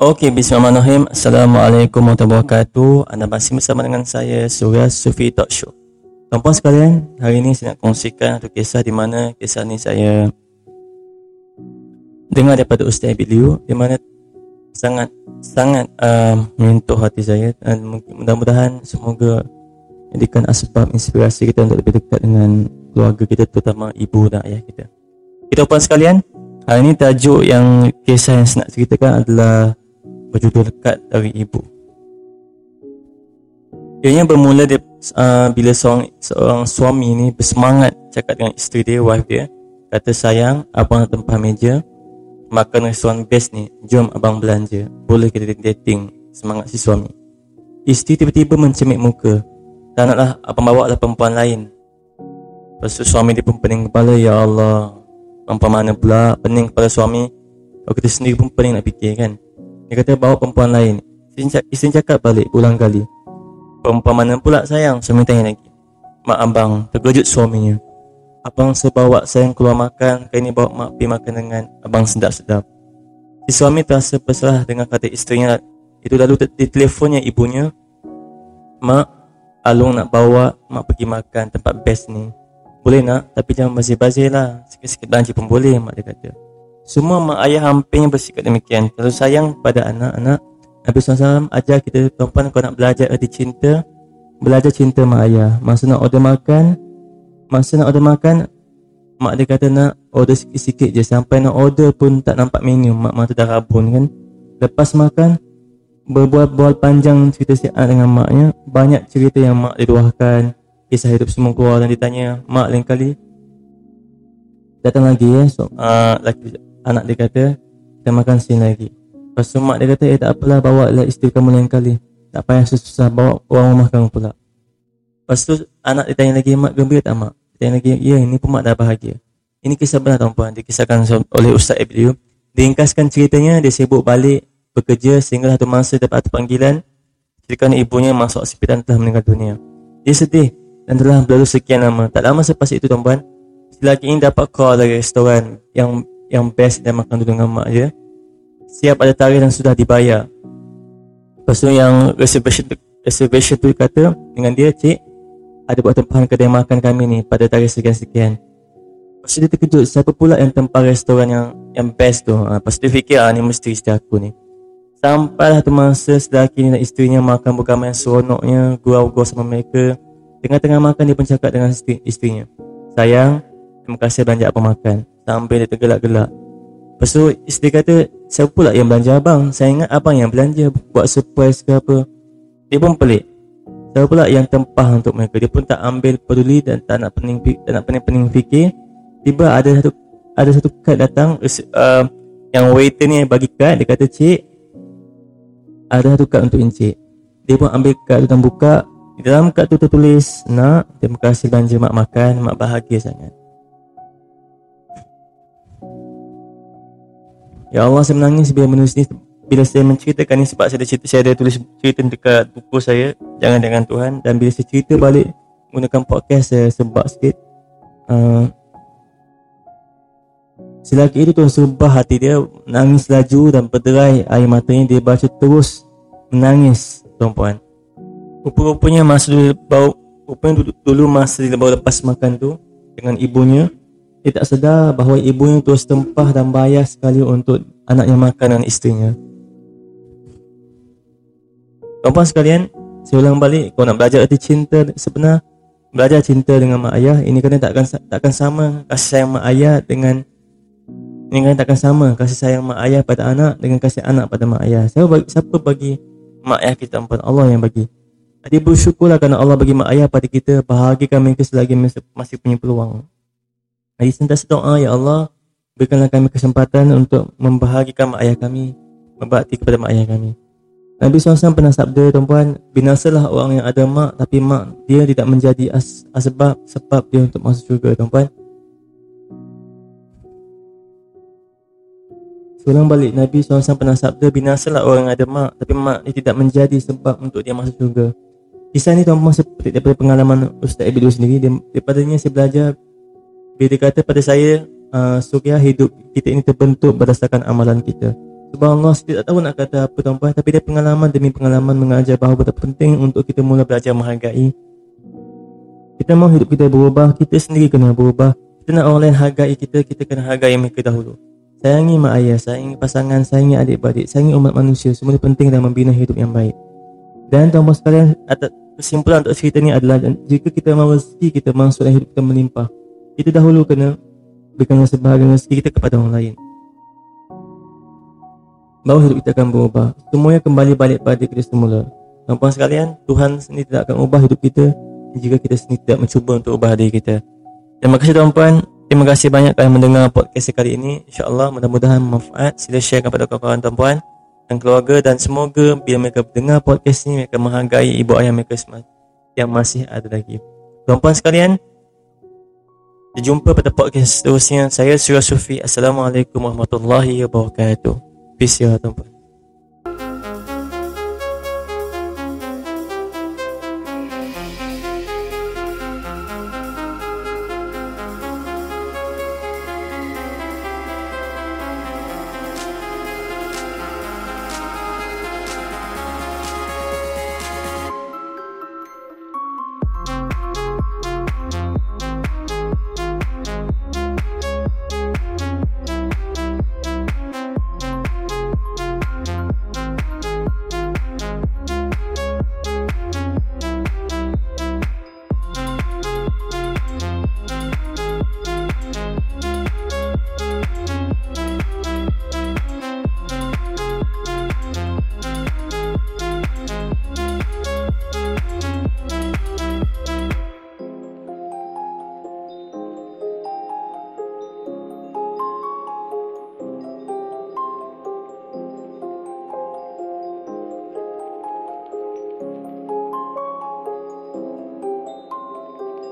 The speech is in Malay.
Okey, bismillahirrahmanirrahim. Assalamualaikum warahmatullahi wabarakatuh. Anda masih bersama dengan saya, Surya Sufi Talk Show. Tuan-puan sekalian, hari ini saya nak kongsikan satu kisah di mana kisah ni saya dengar daripada Ustaz Biliu di mana sangat sangat uh, menyentuh hati saya dan mudah-mudahan semoga jadikan asbab inspirasi kita untuk lebih dekat dengan keluarga kita terutama ibu dan ayah kita. Kita puan sekalian, hari ini tajuk yang kisah yang saya nak ceritakan adalah berjudul dekat dari ibu. Ianya bermula dia, uh, bila seorang, seorang suami ni bersemangat cakap dengan isteri dia, wife dia, kata sayang, abang tempah meja, makan restoran best ni, jom abang belanja, boleh kita dating, semangat si suami. Isteri tiba-tiba mencemik muka, tak naklah abang bawa lah perempuan lain. Lepas tu suami dia pun pening kepala, ya Allah, perempuan mana pula, pening kepala suami, kalau kita sendiri pun pening nak fikir kan. Dia kata bawa perempuan lain. Isteri cakap balik ulang kali. Perempuan mana pula sayang? Suami tanya lagi. Mak abang terkejut suaminya. Abang sebawa sayang keluar makan. Kali ni bawa mak pergi makan dengan Abang sedap-sedap. Si suami terasa berserah dengan kata isterinya. Itu lalu di telefonnya ibunya. Mak Alung nak bawa mak pergi makan tempat best ni. Boleh nak? Tapi jangan bazir-bazir lah. Sikit-sikit belanja pun boleh mak dia kata semua mak ayah hampirnya bersikap demikian. Terlalu sayang pada anak-anak. Nabi SAW ajar kita perempuan Kau nak belajar erti cinta Belajar cinta mak ayah. Masa nak order makan Masa nak order makan Mak dia kata nak order sikit-sikit je. Sampai nak order pun tak nampak menu. Mak mata dah rabun kan. Lepas makan Berbual-bual panjang cerita siap dengan maknya. Banyak cerita yang mak diluahkan Kisah hidup semua keluar dan ditanya Mak lain kali Datang lagi ya? So, uh, laki, anak dia kata kita makan sini lagi. Lepas tu mak dia kata eh tak apalah bawa lah isteri kamu lain kali. Tak payah susah-susah bawa orang rumah kamu pula. Lepas tu anak dia tanya lagi mak gembira tak mak? Dia tanya lagi ya ini pun mak dah bahagia. Ini kisah benar tuan-puan. Dikisahkan oleh Ustaz Ibliu diingkaskan ceritanya dia sibuk balik bekerja sehingga satu masa dapat panggilan. Ceritakan ibunya masuk hospital telah meninggal dunia. Dia sedih dan telah berlalu sekian lama. Tak lama selepas itu tuan-puan si lelaki ini dapat call dari restoran yang yang best dia makan dulu dengan mak dia siap ada tarikh dan sudah dibayar. Lepas tu yang reservation tu, reservation tu kata dengan dia cik ada buat tempahan kedai makan kami ni pada tarikh sekian-sekian. Lepas tu dia terkejut siapa pula yang tempah restoran yang yang best tu? Ha, lepas tu dia fikir ah, ni mesti isteri aku ni. Sampai satu masa sedaki ni dan isterinya makan bersama yang seronoknya gurau-gurau sama mereka. Tengah-tengah makan dia pun cakap dengan isteri, isterinya sayang terima kasih belanja apa makan Sampai dia tergelak-gelak. Lepas tu isteri kata Siapa pula yang belanja abang? Saya ingat abang yang belanja Buat surprise ke apa. Dia pun pelik. Siapa pula yang tempah untuk mereka? Dia pun tak ambil peduli Dan tak nak pening Tak nak pening-pening fikir. Tiba ada satu Ada satu kad datang uh, Yang waiter ni bagi kad. Dia kata cik Ada satu kad untuk encik. Dia pun ambil kad tu dan buka. Dalam kad tu tertulis Nak Terima kasih belanja mak makan. Mak bahagia sangat Ya Allah saya menangis bila menulis ni. Bila saya menceritakan ni sebab saya ada cerita saya ada tulis cerita dekat buku saya jangan dengan Tuhan. Dan bila saya cerita balik menggunakan podcast saya sebab sikit. Uh, si lelaki itu tuan sebab hati dia nangis laju dan berderai. Air matanya dia baca terus menangis tuan-puan. Rupa-rupanya masa dulu bau rupanya dulu, dulu masa dia baru lepas makan tu dengan ibunya dia tak sedar bahawa ibunya terus tempah dan bayar sekali untuk anaknya makan dan isterinya. Tuan-tuan sekalian, saya ulang balik, kau nak belajar erti cinta sebenar, belajar cinta dengan mak ayah, ini kena takkan takkan sama kasih sayang mak ayah dengan ini kan takkan sama kasih sayang mak ayah pada anak dengan kasih anak pada mak ayah. Siapa bagi, siapa bagi mak ayah kita empat Allah yang bagi. Jadi bersyukurlah kerana Allah bagi mak ayah pada kita bahagikan mereka selagi masih punya peluang. Jadi sentiasa doa ya Allah berikanlah kami kesempatan untuk membahagikan mak ayah kami, membakti kepada mak ayah kami. Nabi SAW pernah sabda tuan-puan, binasalah orang yang ada mak tapi mak dia tidak menjadi as asbab sebab dia untuk masuk syurga tuan-puan. Seorang balik Nabi SAW pernah sabda binasalah orang yang ada mak tapi mak dia tidak menjadi sebab untuk dia masuk syurga. Kisah ni tuan-puan seperti daripada pengalaman Ustaz Ibidu sendiri dia, daripadanya saya belajar bila kata pada saya uh, Surya hidup kita ini terbentuk berdasarkan amalan kita. Subhanallah, saya tak tahu nak kata apa tuan-puan. Tapi dia pengalaman demi pengalaman mengajar bahawa betapa penting untuk kita mula belajar menghargai. Kita mahu hidup kita berubah, kita sendiri kena berubah. Kita nak orang lain hargai kita, kita kena hargai mereka dahulu. Sayangi mak ayah, sayangi pasangan, sayangi adik-beradik, sayangi umat manusia. Semua penting dalam membina hidup yang baik. Dan tuan-puan sekalian, kesimpulan untuk cerita ni adalah Jika kita mahu rezeki kita dan hidup kita melimpah Kita dahulu kena berikan sebahagian rezeki kita kepada orang lain bahawa hidup kita akan berubah. Semuanya kembali balik pada kita semula. Tuan-puan sekalian, Tuhan sendiri tidak akan ubah hidup kita jika kita sendiri tidak mencuba untuk ubah diri kita. Terima kasih tuan-puan. Terima kasih banyak kerana mendengar podcast kali ini. InsyaAllah mudah-mudahan bermanfaat. Sila share kepada kawan-kawan tuan-puan dan keluarga dan semoga bila mereka dengar podcast ini mereka menghargai ibu ayah mereka yang masih ada lagi. Tuan-puan sekalian, kita jumpa pada podcast seterusnya. Saya Surah Sufi. Assalamualaikum warahmatullahi wabarakatuh. Peace ya tuan-puan.